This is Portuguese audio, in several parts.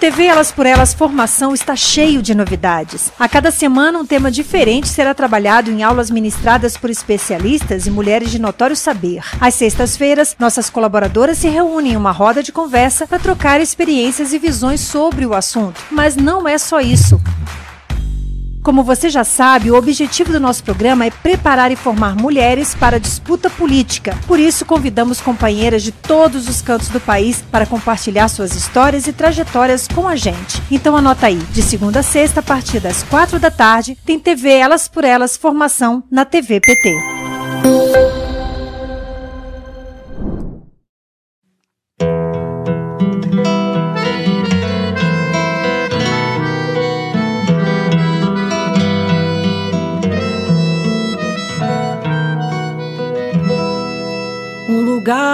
TV Elas por Elas Formação está cheio de novidades. A cada semana, um tema diferente será trabalhado em aulas ministradas por especialistas e mulheres de notório saber. Às sextas-feiras, nossas colaboradoras se reúnem em uma roda de conversa para trocar experiências e visões sobre o assunto. Mas não é só isso. Como você já sabe, o objetivo do nosso programa é preparar e formar mulheres para a disputa política. Por isso, convidamos companheiras de todos os cantos do país para compartilhar suas histórias e trajetórias com a gente. Então anota aí, de segunda a sexta, a partir das quatro da tarde, tem TV Elas por Elas Formação na TV PT.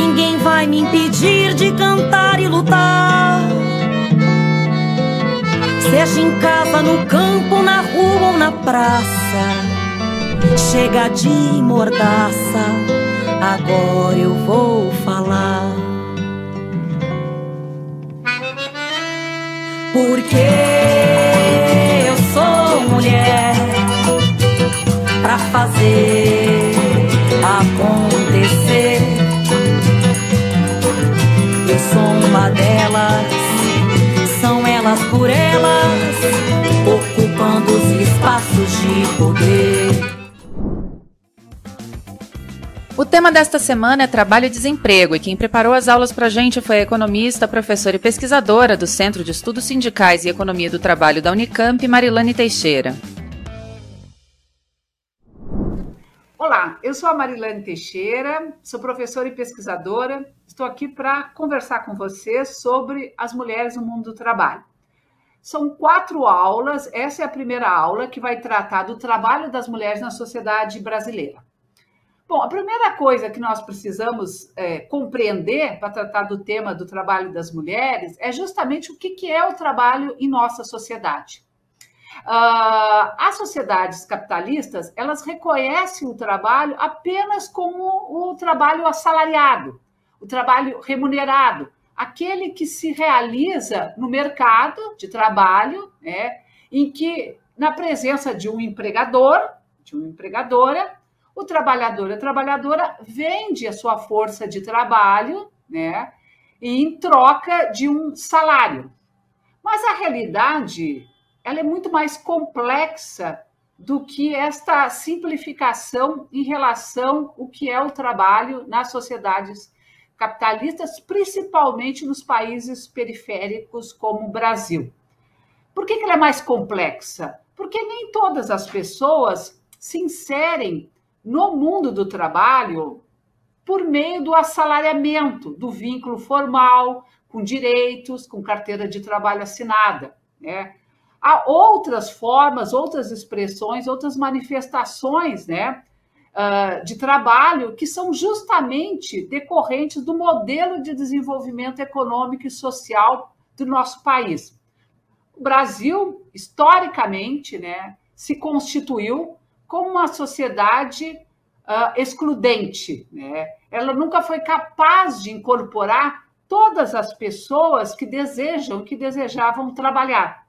Ninguém vai me impedir de cantar e lutar. Seja em casa, no campo, na rua ou na praça. Chega de mordaça, agora eu vou falar. Porque eu sou mulher pra fazer acontecer delas. São elas por elas, ocupando os espaços de poder. O tema desta semana é trabalho e desemprego, e quem preparou as aulas para a gente foi a economista, professora e pesquisadora do Centro de Estudos Sindicais e Economia do Trabalho da Unicamp, Marilane Teixeira. Olá, eu sou a Marilane Teixeira, sou professora e pesquisadora. Estou aqui para conversar com vocês sobre as mulheres no mundo do trabalho. São quatro aulas. Essa é a primeira aula que vai tratar do trabalho das mulheres na sociedade brasileira. Bom, a primeira coisa que nós precisamos é, compreender para tratar do tema do trabalho das mulheres é justamente o que, que é o trabalho em nossa sociedade. Uh, as sociedades capitalistas elas reconhecem o trabalho apenas como o trabalho assalariado, o trabalho remunerado, aquele que se realiza no mercado de trabalho, né, em que na presença de um empregador, de uma empregadora, o trabalhador e a trabalhadora vende a sua força de trabalho, né, em troca de um salário. Mas a realidade ela é muito mais complexa do que esta simplificação em relação ao que é o trabalho nas sociedades capitalistas, principalmente nos países periféricos como o Brasil. Por que, ela é mais complexa? Porque nem todas as pessoas se inserem no mundo do trabalho por meio do assalariamento, do vínculo formal, com direitos, com carteira de trabalho assinada. Né? Há outras formas, outras expressões, outras manifestações né, uh, de trabalho que são justamente decorrentes do modelo de desenvolvimento econômico e social do nosso país. O Brasil, historicamente, né, se constituiu como uma sociedade uh, excludente. Né? Ela nunca foi capaz de incorporar todas as pessoas que desejam, que desejavam trabalhar.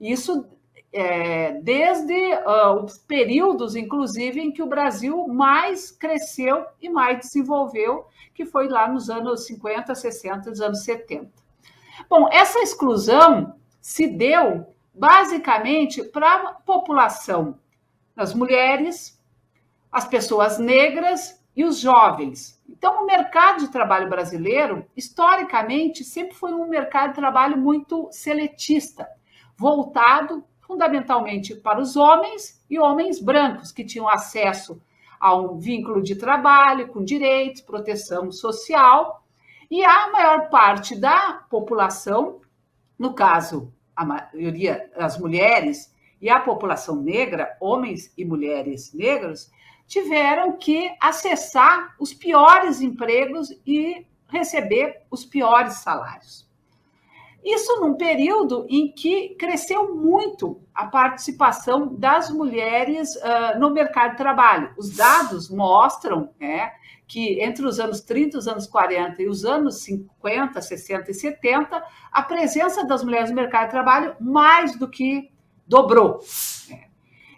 Isso é, desde uh, os períodos, inclusive, em que o Brasil mais cresceu e mais desenvolveu, que foi lá nos anos 50, 60, dos anos 70. Bom, essa exclusão se deu basicamente para a população, as mulheres, as pessoas negras e os jovens. Então, o mercado de trabalho brasileiro, historicamente, sempre foi um mercado de trabalho muito seletista voltado fundamentalmente para os homens e homens brancos que tinham acesso a um vínculo de trabalho com direitos, proteção social E a maior parte da população, no caso, a maioria das mulheres e a população negra, homens e mulheres negros, tiveram que acessar os piores empregos e receber os piores salários. Isso num período em que cresceu muito a participação das mulheres uh, no mercado de trabalho. Os dados mostram né, que entre os anos 30, os anos 40 e os anos 50, 60 e 70, a presença das mulheres no mercado de trabalho mais do que dobrou. Né.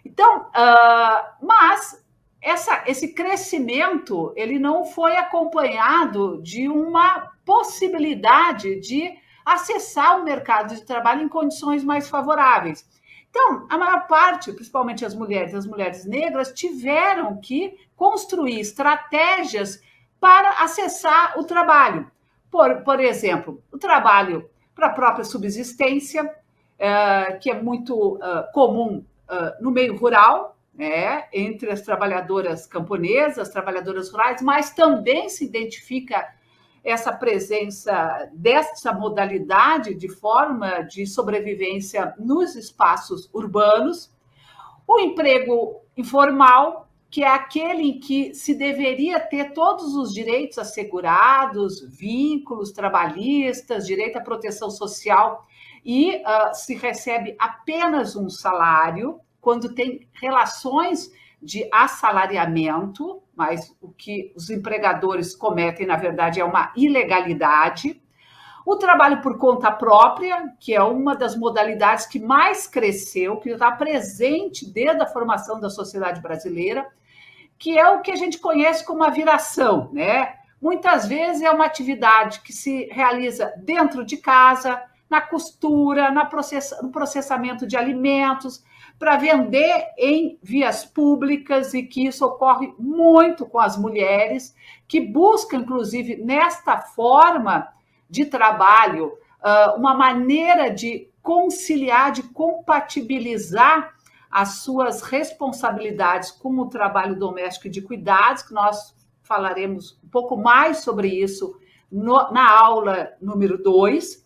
Então, uh, mas essa, esse crescimento ele não foi acompanhado de uma possibilidade de acessar o mercado de trabalho em condições mais favoráveis. Então, a maior parte, principalmente as mulheres, as mulheres negras, tiveram que construir estratégias para acessar o trabalho. Por, por exemplo, o trabalho para a própria subsistência, é, que é muito é, comum é, no meio rural, né, entre as trabalhadoras camponesas, trabalhadoras rurais, mas também se identifica essa presença dessa modalidade de forma de sobrevivência nos espaços urbanos, o emprego informal, que é aquele em que se deveria ter todos os direitos assegurados, vínculos trabalhistas, direito à proteção social, e uh, se recebe apenas um salário, quando tem relações de assalariamento, mas o que os empregadores cometem, na verdade, é uma ilegalidade. O trabalho por conta própria, que é uma das modalidades que mais cresceu, que está presente desde a formação da sociedade brasileira, que é o que a gente conhece como a viração, né? Muitas vezes é uma atividade que se realiza dentro de casa, na costura, no processamento de alimentos, para vender em vias públicas e que isso ocorre muito com as mulheres, que buscam, inclusive, nesta forma de trabalho, ah, uma maneira de conciliar, de compatibilizar as suas responsabilidades com o trabalho doméstico e de cuidados, que nós falaremos um pouco mais sobre isso no, na aula número 2.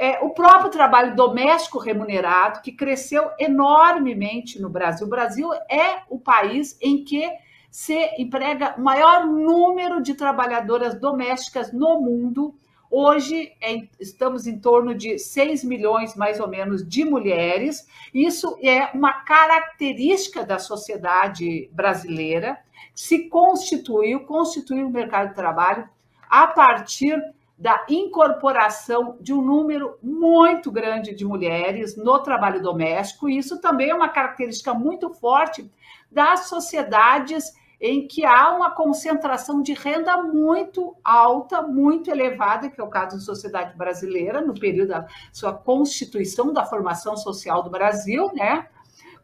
É, o próprio trabalho doméstico remunerado, que cresceu enormemente no Brasil. O Brasil é o país em que se emprega o maior número de trabalhadoras domésticas no mundo. Hoje é, estamos em torno de 6 milhões, mais ou menos, de mulheres. Isso é uma característica da sociedade brasileira. Se constituiu, constituiu o mercado de trabalho a partir da incorporação de um número muito grande de mulheres no trabalho doméstico, e isso também é uma característica muito forte das sociedades em que há uma concentração de renda muito alta, muito elevada, que é o caso da sociedade brasileira, no período da sua constituição da formação social do Brasil, né?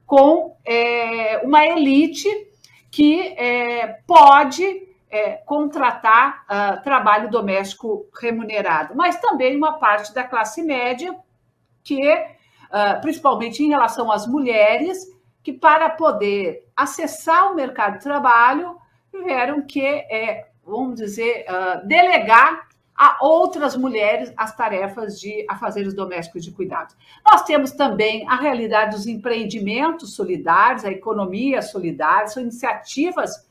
com é, uma elite que é, pode é, contratar uh, trabalho doméstico remunerado, mas também uma parte da classe média, que, uh, principalmente em relação às mulheres, que para poder acessar o mercado de trabalho, tiveram que, é, vamos dizer, uh, delegar a outras mulheres as tarefas de afazeres domésticos de cuidado. Nós temos também a realidade dos empreendimentos solidários, a economia solidária, são iniciativas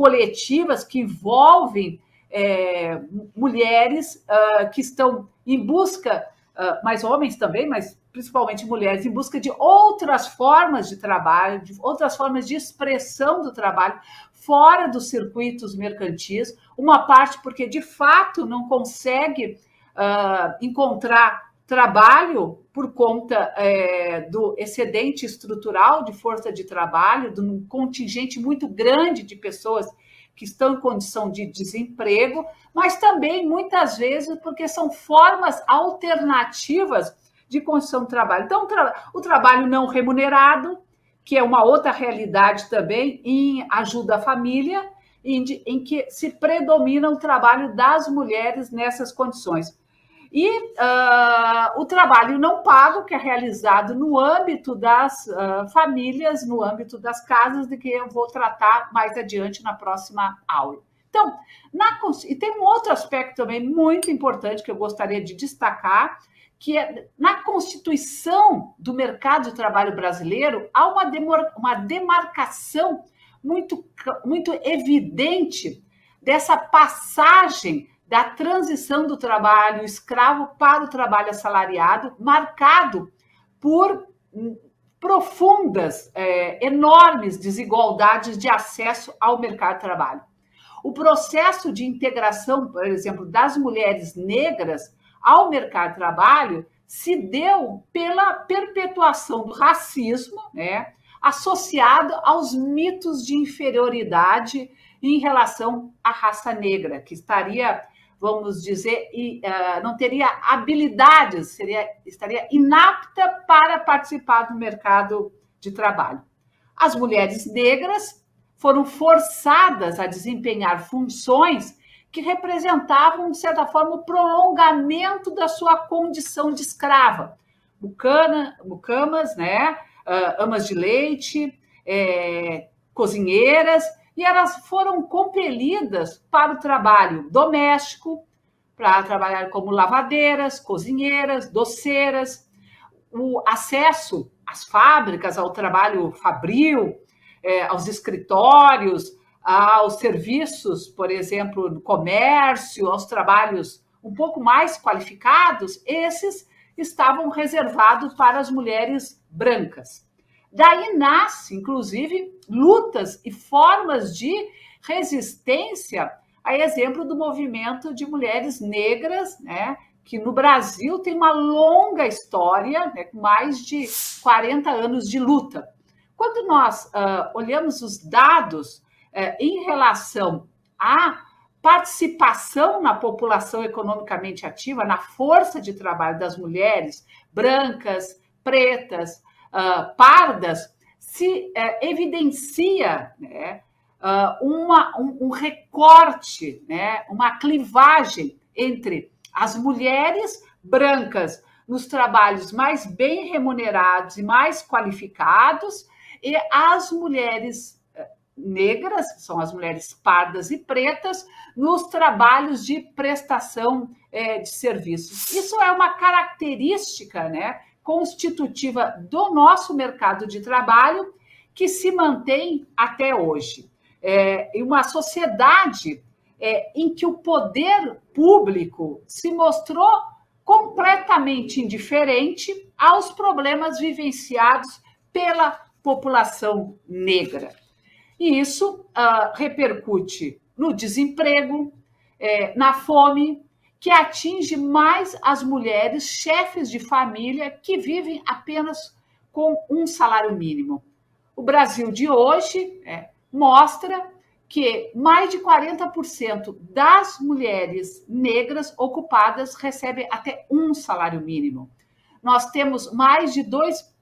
coletivas que envolvem é, mulheres uh, que estão em busca, uh, homens também, mas principalmente mulheres, em busca de outras formas de trabalho, de outras formas de expressão do trabalho fora dos circuitos mercantis. Uma parte porque de fato não consegue uh, encontrar trabalho por conta é, do excedente estrutural de força de trabalho, de um contingente muito grande de pessoas que estão em condição de desemprego, mas também muitas vezes porque são formas alternativas de condição de trabalho. Então, o trabalho não remunerado, que é uma outra realidade também em ajuda à família, em, em que se predomina o trabalho das mulheres nessas condições. E uh, o trabalho não pago, que é realizado no âmbito das uh, famílias, no âmbito das casas, de que eu vou tratar mais adiante na próxima aula. Então, na, e tem um outro aspecto também muito importante que eu gostaria de destacar, que é na constituição do mercado de trabalho brasileiro há uma, demor, uma demarcação muito, muito evidente dessa passagem da transição do trabalho escravo para o trabalho assalariado, marcado por profundas, é, enormes desigualdades de acesso ao mercado de trabalho. O processo de integração, por exemplo, das mulheres negras ao mercado de trabalho se deu pela perpetuação do racismo, né, associado aos mitos de inferioridade em relação à raça negra, que estaria vamos dizer, e, uh, não teria habilidades, seria, estaria inapta para participar do mercado de trabalho. As mulheres negras foram forçadas a desempenhar funções que representavam, de certa forma, o prolongamento da sua condição de escrava. Bucana, mucamas, né? Uh, amas de leite, é, cozinheiras, e elas foram compelidas para o trabalho doméstico, para trabalhar como lavadeiras, cozinheiras, doceiras, o acesso às fábricas, ao trabalho fabril, é, aos escritórios, aos serviços, por exemplo, no comércio, aos trabalhos um pouco mais qualificados, esses estavam reservados para as mulheres brancas. Daí nasce, inclusive, lutas e formas de resistência, a exemplo do movimento de mulheres negras, né, que no Brasil tem uma longa história, né, mais de 40 anos de luta. Quando nós uh, olhamos os dados uh, em relação à participação na população economicamente ativa, na força de trabalho das mulheres brancas, pretas, uh, pardas, se uh, evidencia né, uh, uma, um, um, recorte, né, uma clivagem entre as mulheres brancas nos trabalhos mais bem remunerados e mais qualificados e as mulheres eh, negras, são as mulheres pardas e pretas, nos trabalhos de prestação é, de serviços. Isso é uma característica né, constitutiva do nosso mercado de trabalho que se mantém até hoje. É, uma sociedade é, em que o poder público se mostrou completamente indiferente aos problemas vivenciados pela população negra. E isso uh, repercute no desemprego, é, na fome, que atinge mais as mulheres chefes de família que vivem apenas com um salário mínimo. O Brasil de hoje é, mostra que mais de 40% das mulheres negras ocupadas recebem até um salário mínimo. Nós temos mais de 2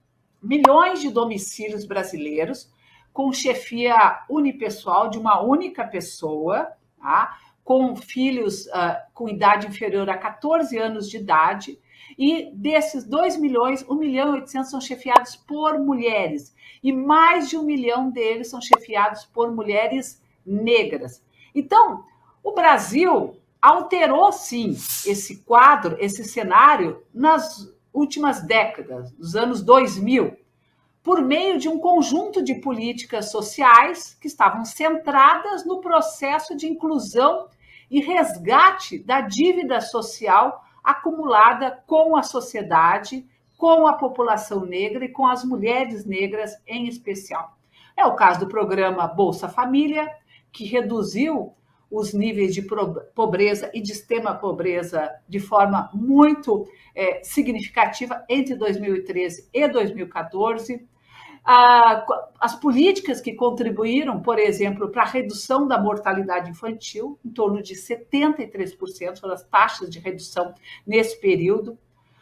milhões de domicílios brasileiros com chefia unipessoal de uma única pessoa, tá? Com filhos uh, com idade inferior a 14 anos de idade, e desses 2 milhões, 1 milhão e 800 são chefiados por mulheres, e mais de um milhão deles são chefiados por mulheres negras. Então, o Brasil alterou sim esse quadro, esse cenário nas últimas décadas, nos anos 2000, por meio de um conjunto de políticas sociais que estavam centradas no processo de inclusão e resgate da dívida social acumulada com a sociedade, com a população negra e com as mulheres negras em especial. É o caso do programa Bolsa Família, que reduziu os níveis de pobreza e de extrema pobreza de forma muito é, significativa entre 2013 e 2014 as políticas que contribuíram, por exemplo, para a redução da mortalidade infantil, em torno de 73% foram as taxas de redução nesse período.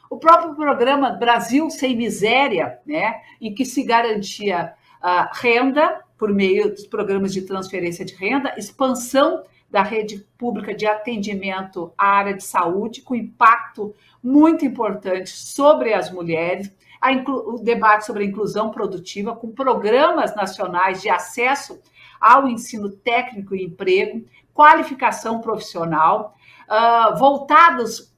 O próprio programa Brasil Sem Miséria, né, em que se garantia uh, renda por meio dos programas de transferência de renda, expansão da rede pública de atendimento à área de saúde, com impacto muito importante sobre as mulheres, o debate sobre a inclusão produtiva, com programas nacionais de acesso ao ensino técnico e emprego, qualificação profissional, uh, voltados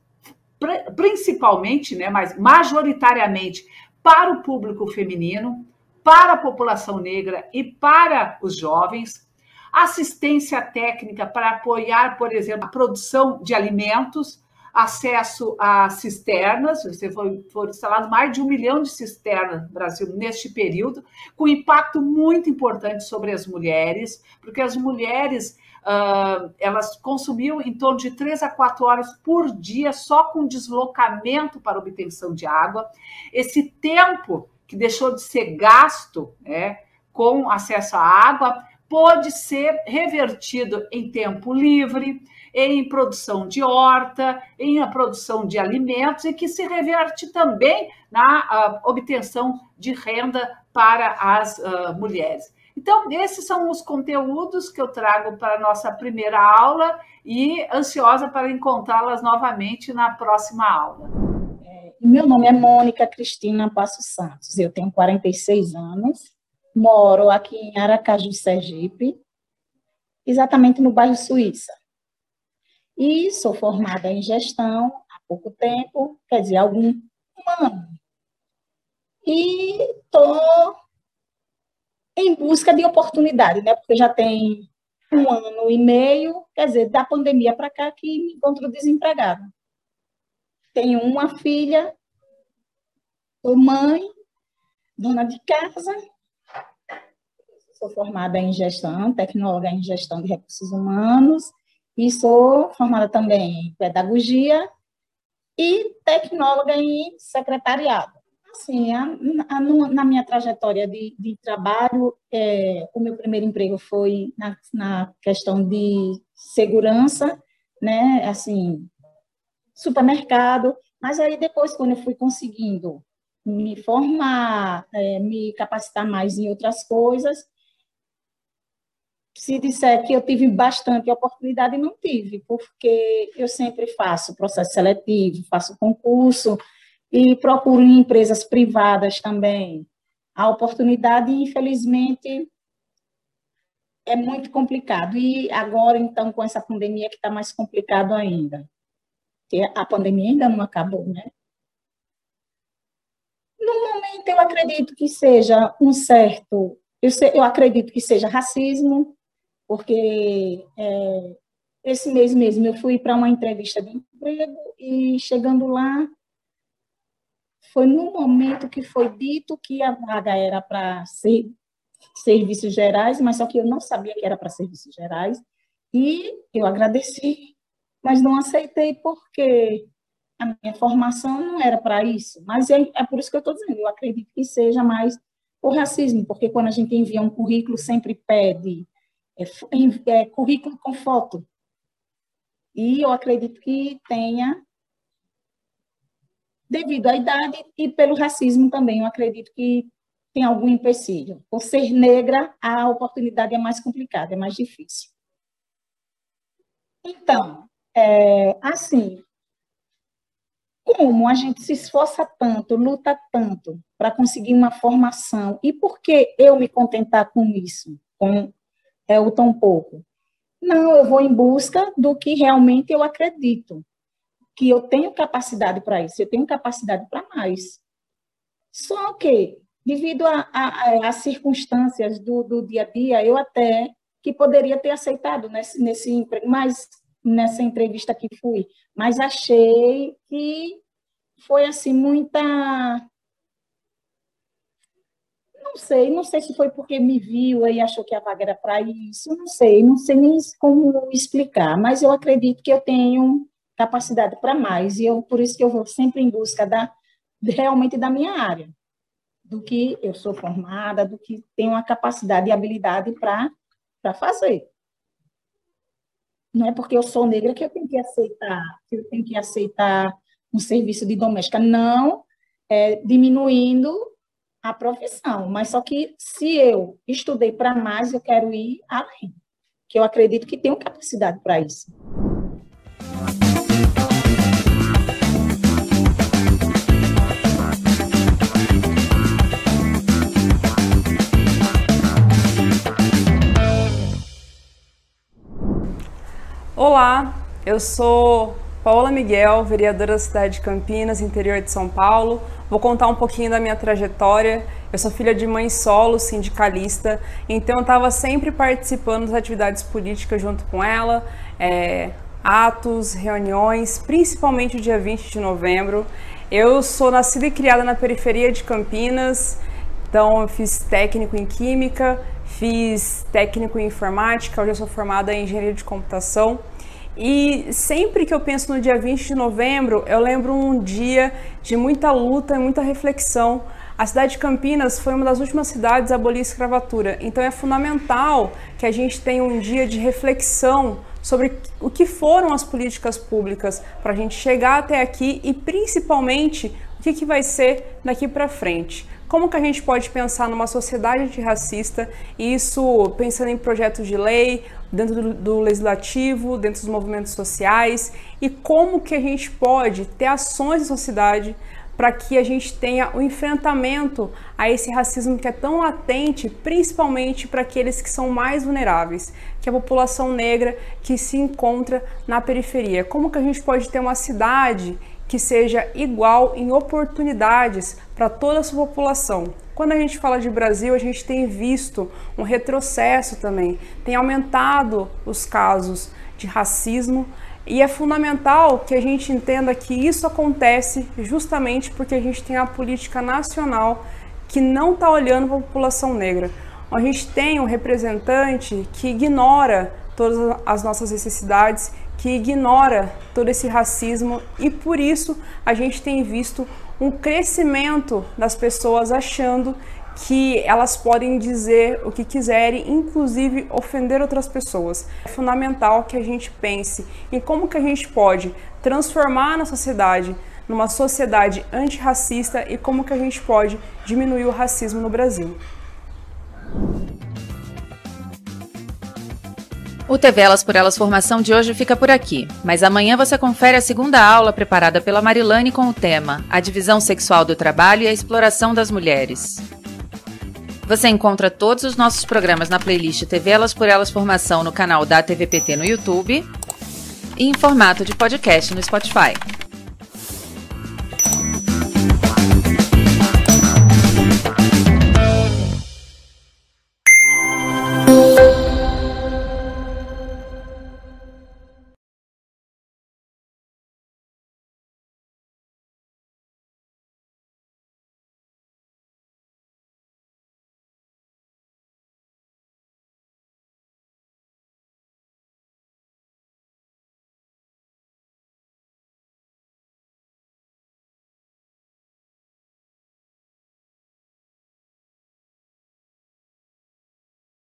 principalmente, né, mas majoritariamente para o público feminino, para a população negra e para os jovens, assistência técnica para apoiar, por exemplo, a produção de alimentos, acesso a cisternas, você foram instalados mais de um milhão de cisternas no Brasil neste período, com impacto muito importante sobre as mulheres, porque as mulheres uh, elas consumiam em torno de três a quatro horas por dia só com deslocamento para obtenção de água. Esse tempo que deixou de ser gasto né, com acesso à água pode ser revertido em tempo livre, em produção de horta, em a produção de alimentos e que se reverte também na obtenção de renda para as uh, mulheres. Então, esses são os conteúdos que eu trago para a nossa primeira aula e ansiosa para encontrá-las novamente na próxima aula. É, meu nome é Mônica Cristina Passo Santos, eu tenho 46 anos, moro aqui em Aracaju, Sergipe, exatamente no bairro Suíça. E sou formada em gestão há pouco tempo, quer dizer, algum um ano. E estou em busca de oportunidade, né? Porque já tem um ano e meio, quer dizer, da pandemia para cá que me encontro desempregada. Tenho uma filha, sou mãe, dona de casa, sou formada em gestão, tecnóloga em gestão de recursos humanos, e sou formada também em pedagogia e tecnóloga em secretariado. Assim, a, a, na minha trajetória de, de trabalho, é, o meu primeiro emprego foi na, na questão de segurança, né, assim, supermercado, mas aí depois, quando eu fui conseguindo me formar, é, me capacitar mais em outras coisas, se disser que eu tive bastante oportunidade, não tive, porque eu sempre faço processo seletivo, faço concurso, e procuro em empresas privadas também a oportunidade, infelizmente é muito complicado. E agora, então, com essa pandemia que está mais complicado ainda. Porque a pandemia ainda não acabou, né? No momento, eu acredito que seja um certo. Eu, sei, eu acredito que seja racismo, porque é, esse mês mesmo eu fui para uma entrevista de emprego e chegando lá foi no momento que foi dito que a vaga era para ser serviços gerais, mas só que eu não sabia que era para serviços gerais, e eu agradeci, mas não aceitei porque a minha formação não era para isso. Mas é, é, por isso que eu estou dizendo, eu acredito que seja mais o racismo, porque quando a gente envia um currículo, sempre pede é, é, currículo com foto. E eu acredito que tenha devido à idade e pelo racismo também. Eu acredito que tem algum empecilho. Por ser negra, a oportunidade é mais complicada, é mais difícil. Então, é, assim, como a gente se esforça tanto, luta tanto para conseguir uma formação, e por que eu me contentar com isso, com é, o tão pouco? Não, eu vou em busca do que realmente eu acredito que eu tenho capacidade para isso, eu tenho capacidade para mais. Só que, devido às circunstâncias do, do, dia a dia, eu até que poderia ter aceitado nesse, nesse emprego, mas nessa entrevista que fui, mas achei que foi assim muita não sei, não sei se foi porque me viu e achou que a vaga era para isso, não sei, não sei nem como explicar, mas eu acredito que eu tenho capacidade para mais, e eu, por isso que eu vou sempre em busca da, realmente da minha área, do que eu sou formada, do que tenho a capacidade e habilidade para fazer. Não é porque eu sou negra que eu tenho que aceitar, que eu tenho que aceitar um serviço de doméstica, não é, diminuindo a profissão, mas só que se eu estudei para mais, eu quero ir além, que eu acredito que tenho capacidade para isso. Olá, eu sou Paola Miguel, vereadora da cidade de Campinas, interior de São Paulo. Vou contar um pouquinho da minha trajetória. Eu sou filha de mãe solo, sindicalista, então eu estava sempre participando das atividades políticas junto com ela, é, atos, reuniões, principalmente o dia 20 de novembro. Eu sou nascida e criada na periferia de Campinas, então eu fiz técnico em Química, fiz técnico em Informática, hoje eu sou formada em Engenharia de Computação. E sempre que eu penso no dia 20 de novembro, eu lembro um dia de muita luta e muita reflexão. A cidade de Campinas foi uma das últimas cidades a abolir a escravatura, então é fundamental que a gente tenha um dia de reflexão sobre o que foram as políticas públicas para a gente chegar até aqui e principalmente o que, que vai ser daqui para frente. Como que a gente pode pensar numa sociedade antirracista, e isso pensando em projetos de lei, dentro do, do, legislativo, dentro dos movimentos sociais, e como que a gente pode ter ações na sociedade para que a gente tenha o um enfrentamento a esse racismo que é tão latente, principalmente para aqueles que são mais vulneráveis, que é a população negra que se encontra na periferia. Como que a gente pode ter uma cidade que seja igual em oportunidades para toda a sua população. Quando a gente fala de Brasil, a gente tem visto um retrocesso também, tem aumentado os casos de racismo e é fundamental que a gente entenda que isso acontece justamente porque a gente tem a política nacional que não está olhando para a população negra. A gente tem um representante que ignora todas as nossas necessidades, que ignora todo esse racismo e por isso a gente tem visto um crescimento das pessoas achando que elas podem dizer o que quiserem, inclusive ofender outras pessoas. É fundamental que a gente pense em como que a gente pode transformar a sociedade numa sociedade antirracista e como que a gente pode diminuir o racismo no Brasil. O TV Elas por Elas Formação de hoje fica por aqui, mas amanhã você confere a segunda aula preparada pela Marilane com o tema A Divisão Sexual do Trabalho e a Exploração das Mulheres. Você encontra todos os nossos programas na playlist TV Elas por Elas Formação no canal da TVPT no YouTube e em formato de podcast no Spotify.